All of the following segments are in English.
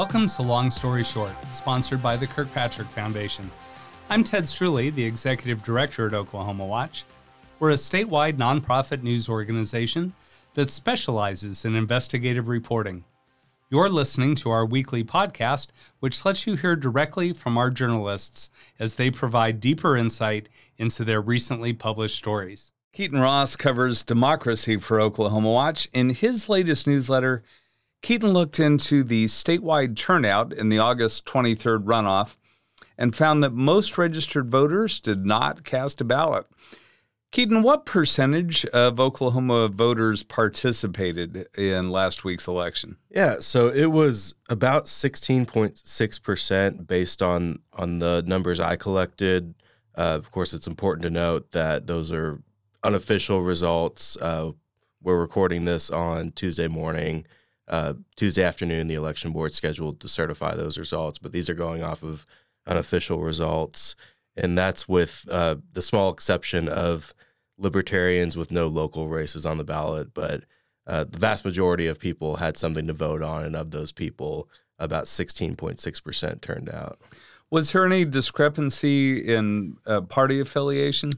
Welcome to Long Story Short, sponsored by the Kirkpatrick Foundation. I'm Ted Streuli, the Executive Director at Oklahoma Watch. We're a statewide nonprofit news organization that specializes in investigative reporting. You're listening to our weekly podcast, which lets you hear directly from our journalists as they provide deeper insight into their recently published stories. Keaton Ross covers democracy for Oklahoma Watch. In his latest newsletter, Keaton looked into the statewide turnout in the August 23rd runoff and found that most registered voters did not cast a ballot. Keaton, what percentage of Oklahoma voters participated in last week's election? Yeah, so it was about 16.6% based on on the numbers I collected. Uh, of course, it's important to note that those are unofficial results. Uh, we're recording this on Tuesday morning. Uh, Tuesday afternoon, the election board scheduled to certify those results, but these are going off of unofficial results and that's with uh, the small exception of libertarians with no local races on the ballot. But uh, the vast majority of people had something to vote on, and of those people, about 16.6% turned out. Was there any discrepancy in uh, party affiliation?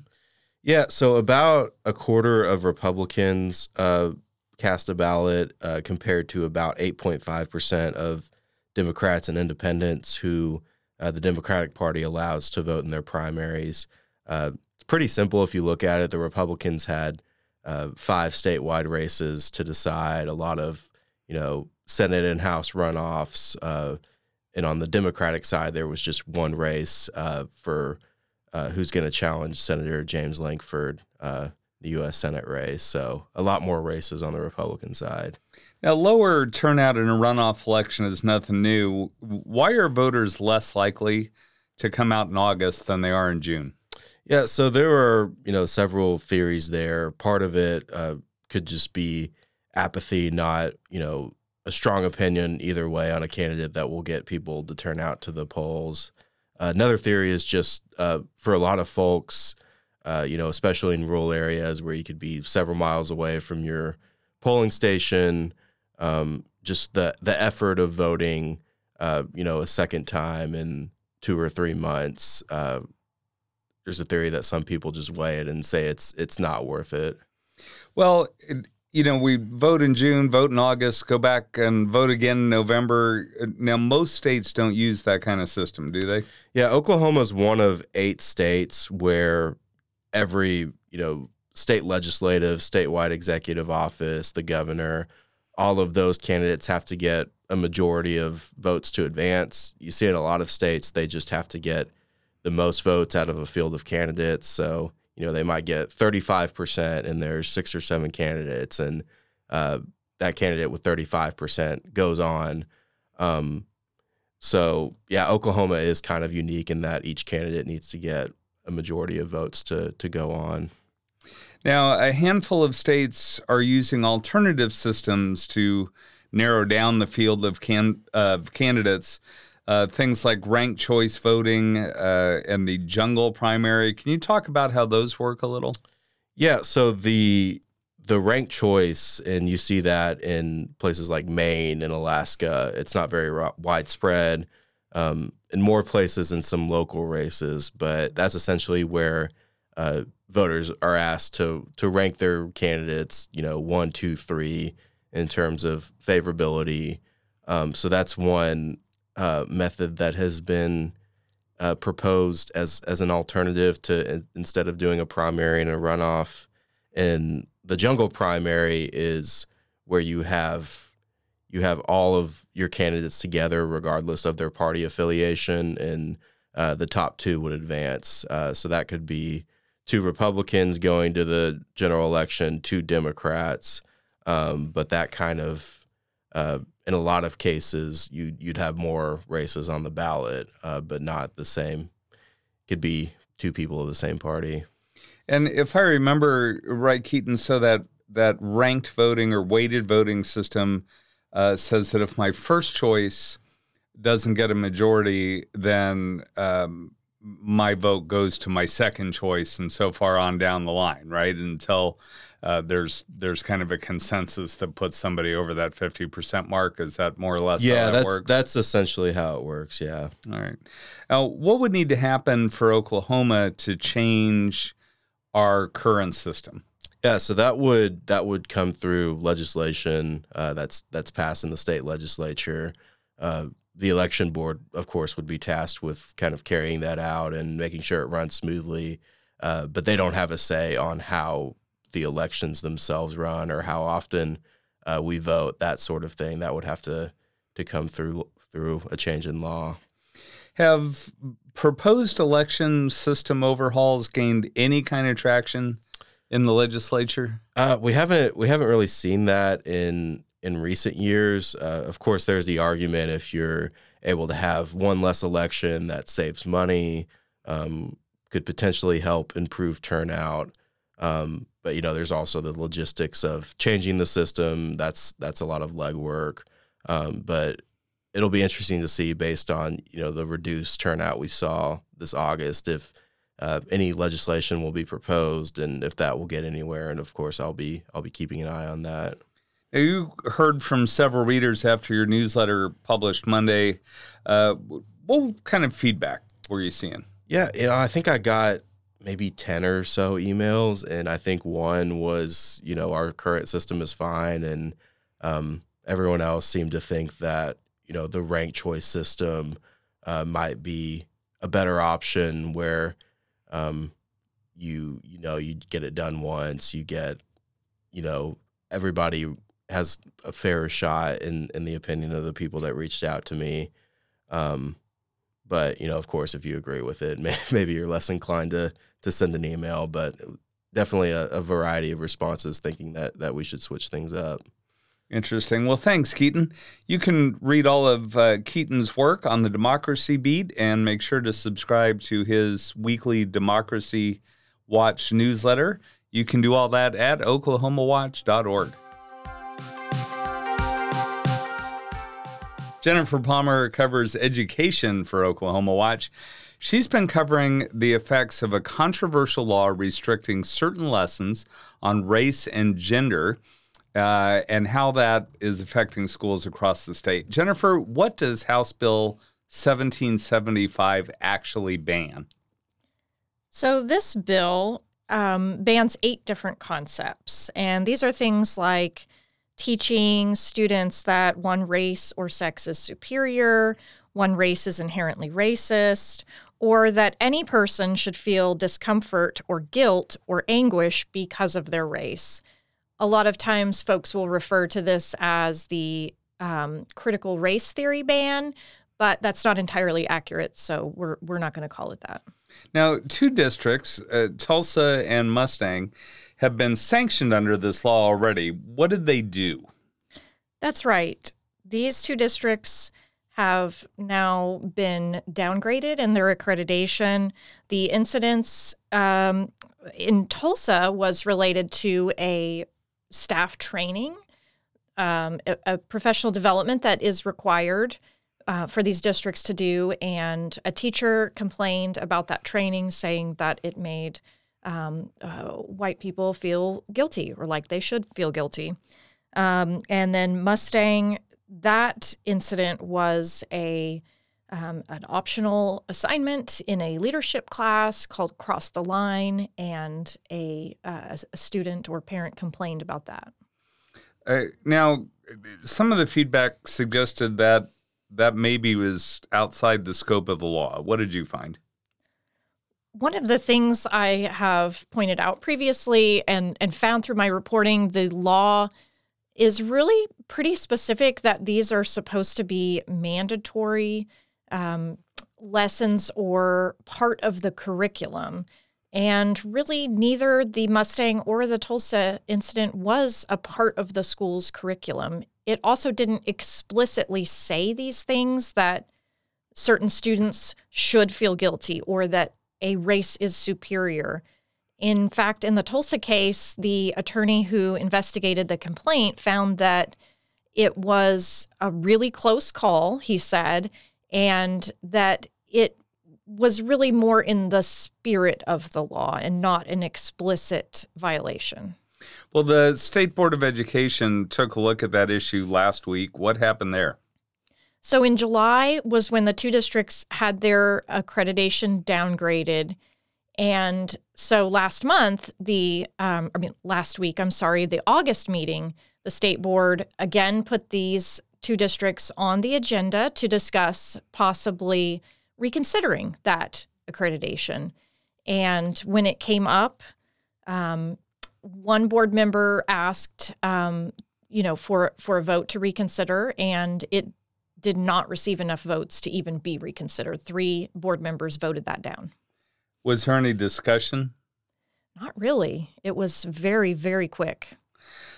Yeah, so about a quarter of Republicans uh, cast a ballot uh, compared to about 8.5% of Democrats and independents who uh, the Democratic Party allows to vote in their primaries. Uh, it's pretty simple if you look at it. The Republicans had uh, five statewide races to decide, a lot of you know Senate and House runoffs, uh, and on the Democratic side there was just one race uh, for who's going to challenge Senator James Lankford the U.S. Senate race. So a lot more races on the Republican side. Now, lower turnout in a runoff election is nothing new. Why are voters less likely to come out in August than they are in June? Yeah, so there are you know several theories there. Part of it uh, could just be apathy, not you know a strong opinion either way on a candidate that will get people to turn out to the polls. Uh, another theory is just uh, for a lot of folks, uh, you know, especially in rural areas where you could be several miles away from your polling station. Um, just the the effort of voting, uh, you know, a second time in two or three months. Uh, there's a theory that some people just weigh it and say it's it's not worth it. Well, it, you know, we vote in June, vote in August, go back and vote again in November. Now, most states don't use that kind of system, do they? Yeah, Oklahoma is one of eight states where every you know state legislative, statewide executive office, the governor, all of those candidates have to get a majority of votes to advance. You see in a lot of states, they just have to get the most votes out of a field of candidates. So, you know, they might get 35% and there's six or seven candidates, and uh, that candidate with 35% goes on. Um, so, yeah, Oklahoma is kind of unique in that each candidate needs to get a majority of votes to to go on. Now, a handful of states are using alternative systems to narrow down the field of can of candidates. Uh, things like ranked choice voting uh, and the jungle primary. Can you talk about how those work a little? Yeah. So the the ranked choice, and you see that in places like Maine and Alaska. It's not very widespread um, in more places in some local races, but that's essentially where uh, voters are asked to to rank their candidates, you know, one, two, three in terms of favorability. Um, so that's one uh, method that has been uh, proposed as as an alternative to instead of doing a primary and a runoff. And the jungle primary is where you have you have all of your candidates together, regardless of their party affiliation, and uh, the top two would advance. Uh, so that could be two Republicans going to the general election, two Democrats. Um, but that kind of, uh, in a lot of cases, you you'd have more races on the ballot, uh, but not the same. Could be two people of the same party. And if I remember right, Keaton, so that that ranked voting or weighted voting system uh, says that if my first choice doesn't get a majority, then um, my vote goes to my second choice and so far on down the line, right? Until uh, there's there's kind of a consensus that puts somebody over that 50% mark. Is that more or less yeah, how that that's works? that's essentially how it works. Yeah. All right. Now, what would need to happen for Oklahoma to change our current system? Yeah, so that would that would come through legislation uh, that's that's passed in the state legislature. Uh, the election board, of course, would be tasked with kind of carrying that out and making sure it runs smoothly. Uh, but they don't have a say on how the elections themselves run or how often uh, we vote, that sort of thing. That would have to to come through through a change in law. Have proposed election system overhauls gained any kind of traction in the legislature? Uh, we haven't we haven't really seen that in in recent years. Uh, of course, there's the argument if you're able to have one less election that saves money, um, could potentially help improve turnout. Um, but you know, there's also the logistics of changing the system. That's that's a lot of legwork. Um, but it'll be interesting to see based on you know the reduced turnout we saw this August if uh, any legislation will be proposed and if that will get anywhere. And of course, I'll be I'll be keeping an eye on that. Now, you heard from several readers after your newsletter published Monday. Uh, what kind of feedback were you seeing? Yeah, you know, I think I got maybe 10 or so emails and I think one was, you know, our current system is fine and um, everyone else seemed to think that, you know, the ranked choice system uh, might be a better option where um, you you know you get it done once you get you know everybody has a fair shot in in the opinion of the people that reached out to me. Um, but you know of course if you agree with it maybe you're less inclined to to send an email but definitely a, a variety of responses thinking that that we should switch things up Interesting. Well, thanks, Keaton. You can read all of uh, Keaton's work on the Democracy Beat and make sure to subscribe to his weekly Democracy Watch newsletter. You can do all that at oklahomawatch.org. Jennifer Palmer covers education for Oklahoma Watch. She's been covering the effects of a controversial law restricting certain lessons on race and gender uh, and how that is affecting schools across the state. Jennifer, what does House Bill 1775 actually ban? So, this bill um, bans eight different concepts, and these are things like teaching students that one race or sex is superior, one race is inherently racist, or that any person should feel discomfort or guilt or anguish because of their race a lot of times folks will refer to this as the um, critical race theory ban, but that's not entirely accurate. So we're, we're not going to call it that. Now, two districts, uh, Tulsa and Mustang, have been sanctioned under this law already. What did they do? That's right. These two districts have now been downgraded in their accreditation. The incidents um, in Tulsa was related to a staff training, um, a, a, professional development that is required uh, for these districts to do. And a teacher complained about that training, saying that it made um, uh, white people feel guilty or like they should feel guilty. Um, and then Mustang, that incident was a um, an optional assignment in a leadership class called Cross the Line, and a, uh, a student or parent complained about that. Uh, now, some of the feedback suggested that that maybe was outside the scope of the law. What did you find? One of the things I have pointed out previously and, and found through my reporting, the law is really pretty specific that these are supposed to be mandatory um, lessons or part of the curriculum. And really, neither the Mustang or the Tulsa incident was a part of the school's curriculum. It also didn't explicitly say these things that certain students should feel guilty or that a race is superior. In fact, in the Tulsa case, the attorney who investigated the complaint found that it was a really close call, he said, and that it was really more in the spirit of the law and not an explicit violation. Well, the State Board of Education took a look at that issue last week. What happened there? So in July was when the two districts had their accreditation downgraded. And so last month, the, um, I mean, last week, I'm sorry, the August meeting, the state board again put these two districts on the agenda to discuss possibly reconsidering that accreditation. And when it came up, um, one board member asked, um, you know, for for a vote to reconsider, and it did not receive enough votes to even be reconsidered. Three board members voted that down. Was there any discussion? Not really. It was very, very quick.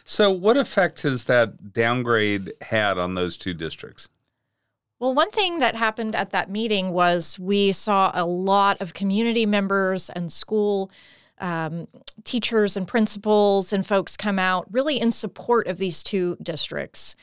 So, what effect has that downgrade had on those two districts? Well, one thing that happened at that meeting was we saw a lot of community members and school um, teachers and principals and folks come out really in support of these two districts.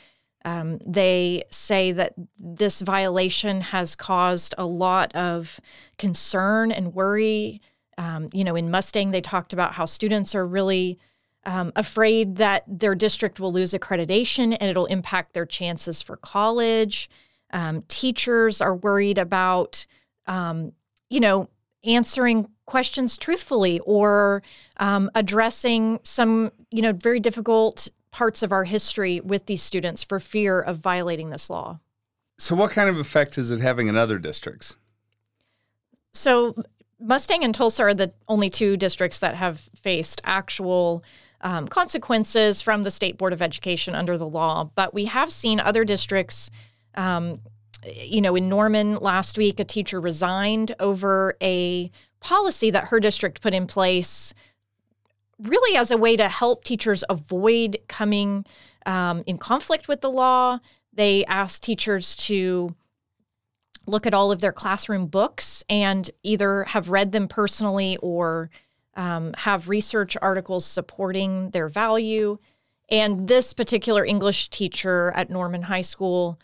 Um, they say that this violation has caused a lot of concern and worry. Um, you know, in Mustang, they talked about how students are really um, afraid that their district will lose accreditation and it'll impact their chances for college. Um, teachers are worried about, um, you know, answering questions truthfully or um, addressing some, you know, very difficult parts of our history with these students for fear of violating this law. So, what kind of effect is it having in other districts? So, Mustang and Tulsa are the only two districts that have faced actual um, consequences from the State Board of Education under the law. But we have seen other districts. Um, you know, in Norman last week, a teacher resigned over a policy that her district put in place really as a way to help teachers avoid coming um, in conflict with the law. They asked teachers to look at all of their classroom books and either have read them personally or um, have research articles supporting their value. And this particular English teacher at Norman High School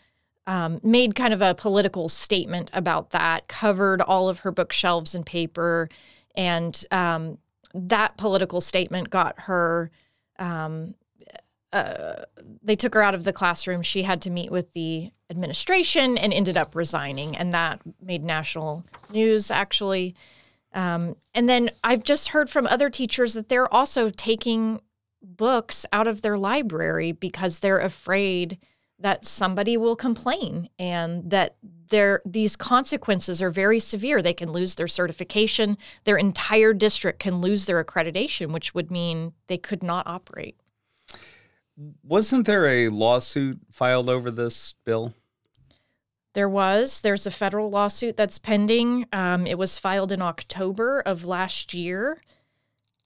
um, made kind of a political statement about that, covered all of her bookshelves in paper, and um, that political statement got her. Um, uh, they took her out of the classroom. She had to meet with the administration and ended up resigning, and that made national news actually. Um, and then I've just heard from other teachers that they're also taking books out of their library because they're afraid that somebody will complain and that there these consequences are very severe. They can lose their certification, their entire district can lose their accreditation, which would mean they could not operate. Wasn't there a lawsuit filed over this bill? There was. There's a federal lawsuit that's pending. Um, it was filed in October of last year,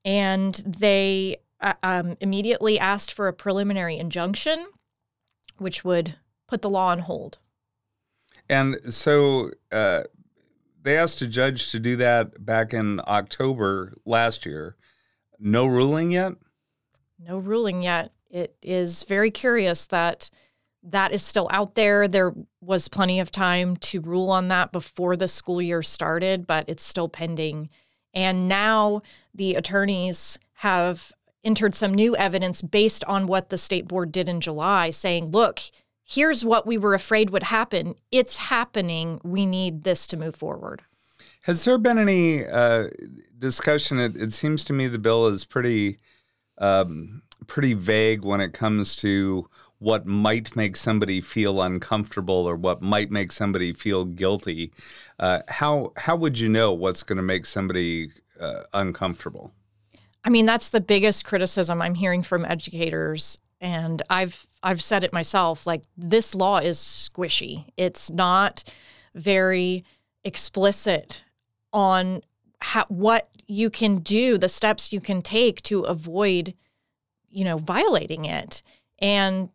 and they uh, um, immediately asked for a preliminary injunction which would put the law on hold. And so uh, they asked a judge to do that back in October last year. No ruling yet? No ruling yet. It is very curious that that is still out there. There was plenty of time to rule on that before the school year started, but it's still pending. And now the attorneys have entered some new evidence based on what the state board did in July, saying, look, here's what we were afraid would happen. It's happening. We need this to move forward. Has there been any uh, discussion? It, it, seems to me the bill is pretty, um, pretty vague when it comes to what might make somebody feel uncomfortable or what might make somebody feel guilty. Uh, how how would you know what's going to make somebody uh, uncomfortable? I mean, that's the biggest criticism I'm hearing from educators and I've I've said it myself like this law is squishy. It's not very explicit on how, what you can do, the steps you can take to avoid you know violating it. And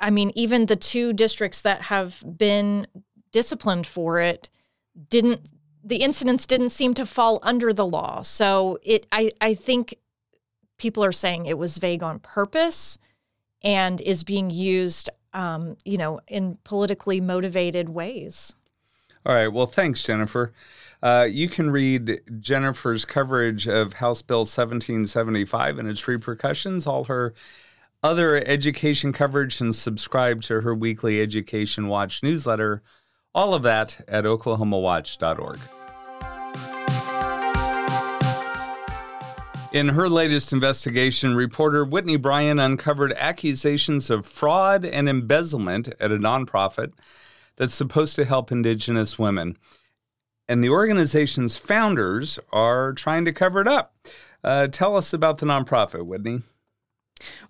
I mean, even the two districts that have been disciplined for it didn't the incidents didn't seem to fall under the law. So it I, I think people are saying it was vague on purpose and is being used um, you know, in politically motivated ways. All right. Well, thanks, Jennifer. Uh, you can read Jennifer's coverage of House Bill 1775 and its repercussions, all her other education coverage, and subscribe to her weekly Education Watch newsletter. All of that at oklahomawatch.org. In her latest investigation, reporter Whitney Bryen uncovered accusations of fraud and embezzlement at a nonprofit that's supposed to help Indigenous women. And the organization's founders are trying to cover it up. Uh, tell us about the nonprofit, Whitney.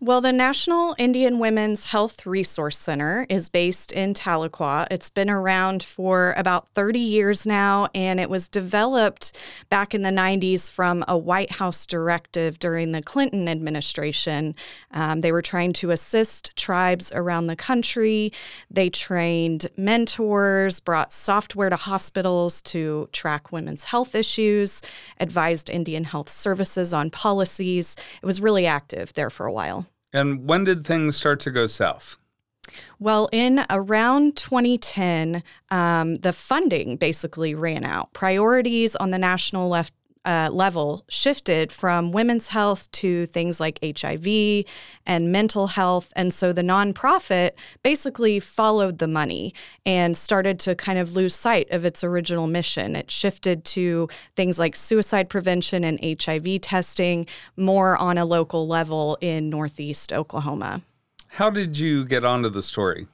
Well, the National Indian Women's Health Resource Center is based in Tahlequah. It's been around for about 30 years now, and it was developed back in the 90s from a White House directive during the Clinton administration. Um, they were trying to assist tribes around the country. They trained mentors, brought software to hospitals to track women's health issues, advised Indian Health Services on policies. It was really active there for a while while. And when did things start to go south? Well, in around 2010, um, the funding basically ran out. Priorities on the national left uh, level shifted from women's health to things like HIV and mental health. And so the nonprofit basically followed the money and started to kind of lose sight of its original mission. It shifted to things like suicide prevention and HIV testing more on a local level in Northeast Oklahoma. How did you get onto the story?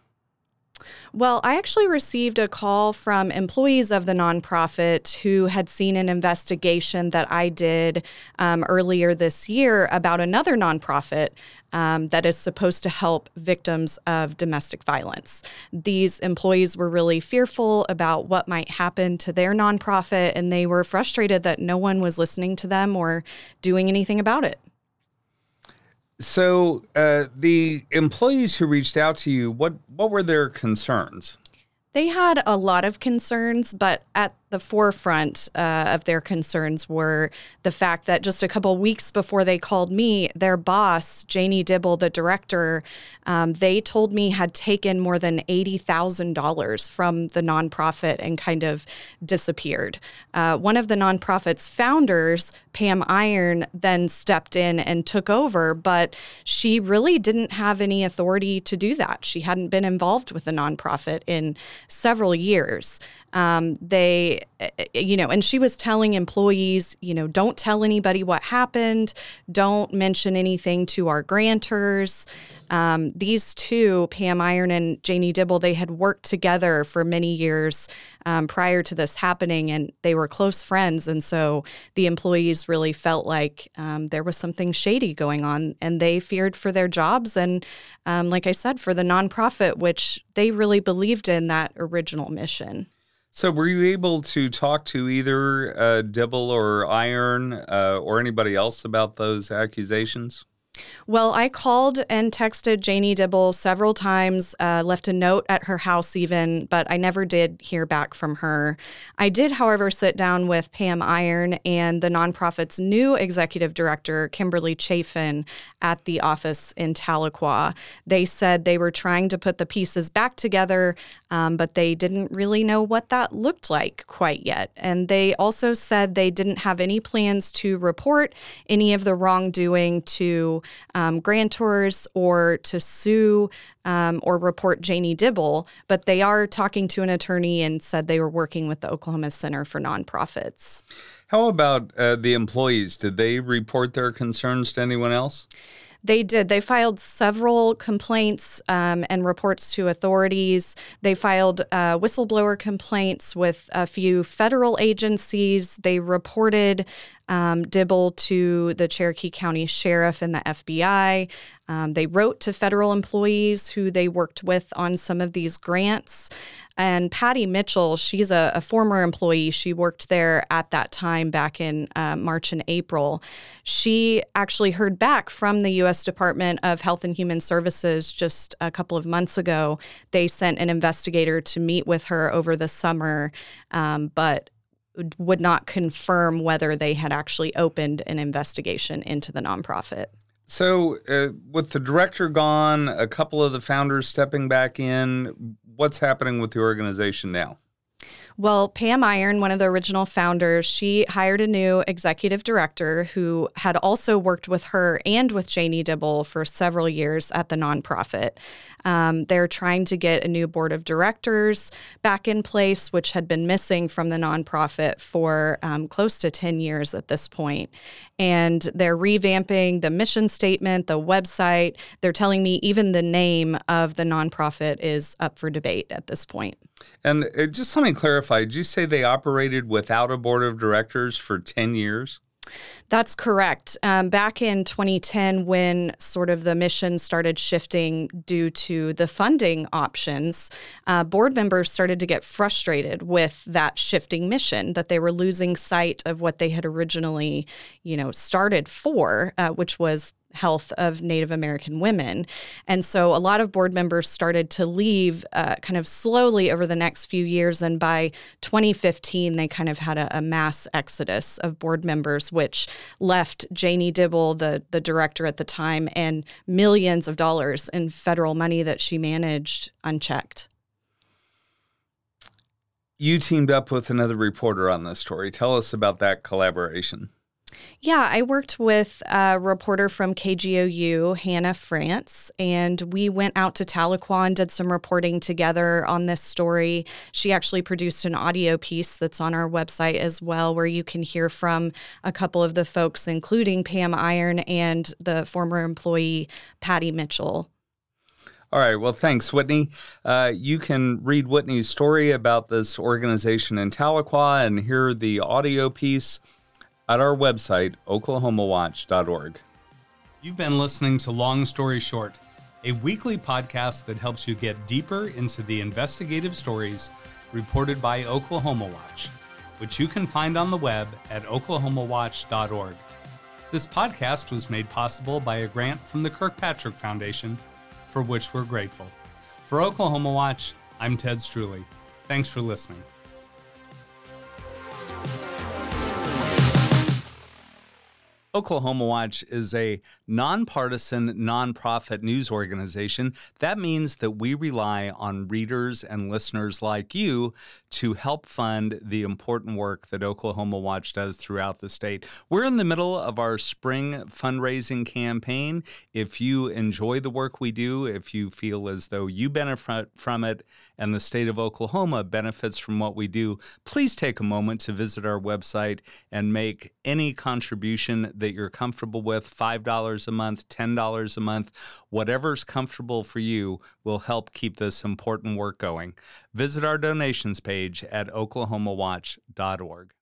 Well, I actually received a call from employees of the nonprofit who had seen an investigation that I did um, earlier this year about another nonprofit um, that is supposed to help victims of domestic violence. These employees were really fearful about what might happen to their nonprofit, and they were frustrated that no one was listening to them or doing anything about it. So uh, the employees who reached out to you, what what were their concerns? They had a lot of concerns, but at the forefront uh, of their concerns were the fact that just a couple weeks before they called me, their boss, Janie Dibble, the director, um, they told me had taken more than $80,000 from the nonprofit and kind of disappeared. Uh, one of the nonprofit's founders, Pam Iron, then stepped in and took over, but she really didn't have any authority to do that. She hadn't been involved with the nonprofit in several years. Um, they, you know, and she was telling employees, you know, don't tell anybody what happened, don't mention anything to our grantors. Um, these two, Pam Iron and Janie Dibble, they had worked together for many years um, prior to this happening, and they were close friends. And so the employees really felt like um, there was something shady going on, and they feared for their jobs. And um, like I said, for the nonprofit, which they really believed in that original mission. So, were you able to talk to either uh, Dibble or Iron uh, or anybody else about those accusations? Well, I called and texted Janie Dibble several times, uh, left a note at her house even, but I never did hear back from her. I did, however, sit down with Pam Iron and the nonprofit's new executive director, Kimberly Chafin, at the office in Tahlequah. They said they were trying to put the pieces back together, um, but they didn't really know what that looked like quite yet. And they also said they didn't have any plans to report any of the wrongdoing to um, grantors or to sue um, or report Janie Dibble, but they are talking to an attorney and said they were working with the Oklahoma Center for Nonprofits. How about uh, the employees? Did they report their concerns to anyone else? They did. They filed several complaints um, and reports to authorities. They filed uh, whistleblower complaints with a few federal agencies. They reported um, Dibble to the Cherokee County Sheriff and the FBI. Um, they wrote to federal employees who they worked with on some of these grants. And Patty Mitchell, she's a, a former employee. She worked there at that time back in uh, March and April. She actually heard back from the U.S. Department of Health and Human Services just a couple of months ago. They sent an investigator to meet with her over the summer, um, but would not confirm whether they had actually opened an investigation into the nonprofit. So, uh, with the director gone, a couple of the founders stepping back in, what's happening with the organization now? Well, Pam Iron, one of the original founders, she hired a new executive director who had also worked with her and with Janie Dibble for several years at the nonprofit. Um, they're trying to get a new board of directors back in place, which had been missing from the nonprofit for um, close to 10 years at this point. And they're revamping the mission statement, the website. They're telling me even the name of the nonprofit is up for debate at this point. And uh, just let me clarify did you say they operated without a board of directors for 10 years? That's correct. Um, back in 2010, when sort of the mission started shifting due to the funding options, uh, board members started to get frustrated with that shifting mission, that they were losing sight of what they had originally, you know, started for, uh, which was health of Native American women. And so a lot of board members started to leave uh, kind of slowly over the next few years. And by 2015, they kind of had a, a, mass exodus of board members, which left Janie Dibble, the, the director at the time, and millions of dollars in federal money that she managed unchecked. You teamed up with another reporter on this story. Tell us about that collaboration. Yeah, I worked with a reporter from KGOU, Hannah France, and we went out to Tahlequah and did some reporting together on this story. She actually produced an audio piece that's on our website as well, where you can hear from a couple of the folks, including Pam Iron and the former employee Patty Mitchell. All right. Well, thanks, Whitney. Uh, you can read Whitney's story about this organization in Tahlequah and hear the audio piece at our website, oklahomawatch.org. You've been listening to Long Story Short, a weekly podcast that helps you get deeper into the investigative stories reported by Oklahoma Watch, which you can find on the web at oklahomawatch.org. This podcast was made possible by a grant from the Kirkpatrick Foundation, for which we're grateful. For Oklahoma Watch, I'm Ted Streuli. Thanks for listening. Oklahoma Watch is a nonpartisan, nonprofit news organization. That means that we rely on readers and listeners like you to help fund the important work that Oklahoma Watch does throughout the state. We're in the middle of our spring fundraising campaign. If you enjoy the work we do, if you feel as though you benefit from it and the state of Oklahoma benefits from what we do, please take a moment to visit our website and make any contribution that you're comfortable with $5 a month, $10 a month, whatever's comfortable for you will help keep this important work going. Visit our donations page at oklahomawatch.org.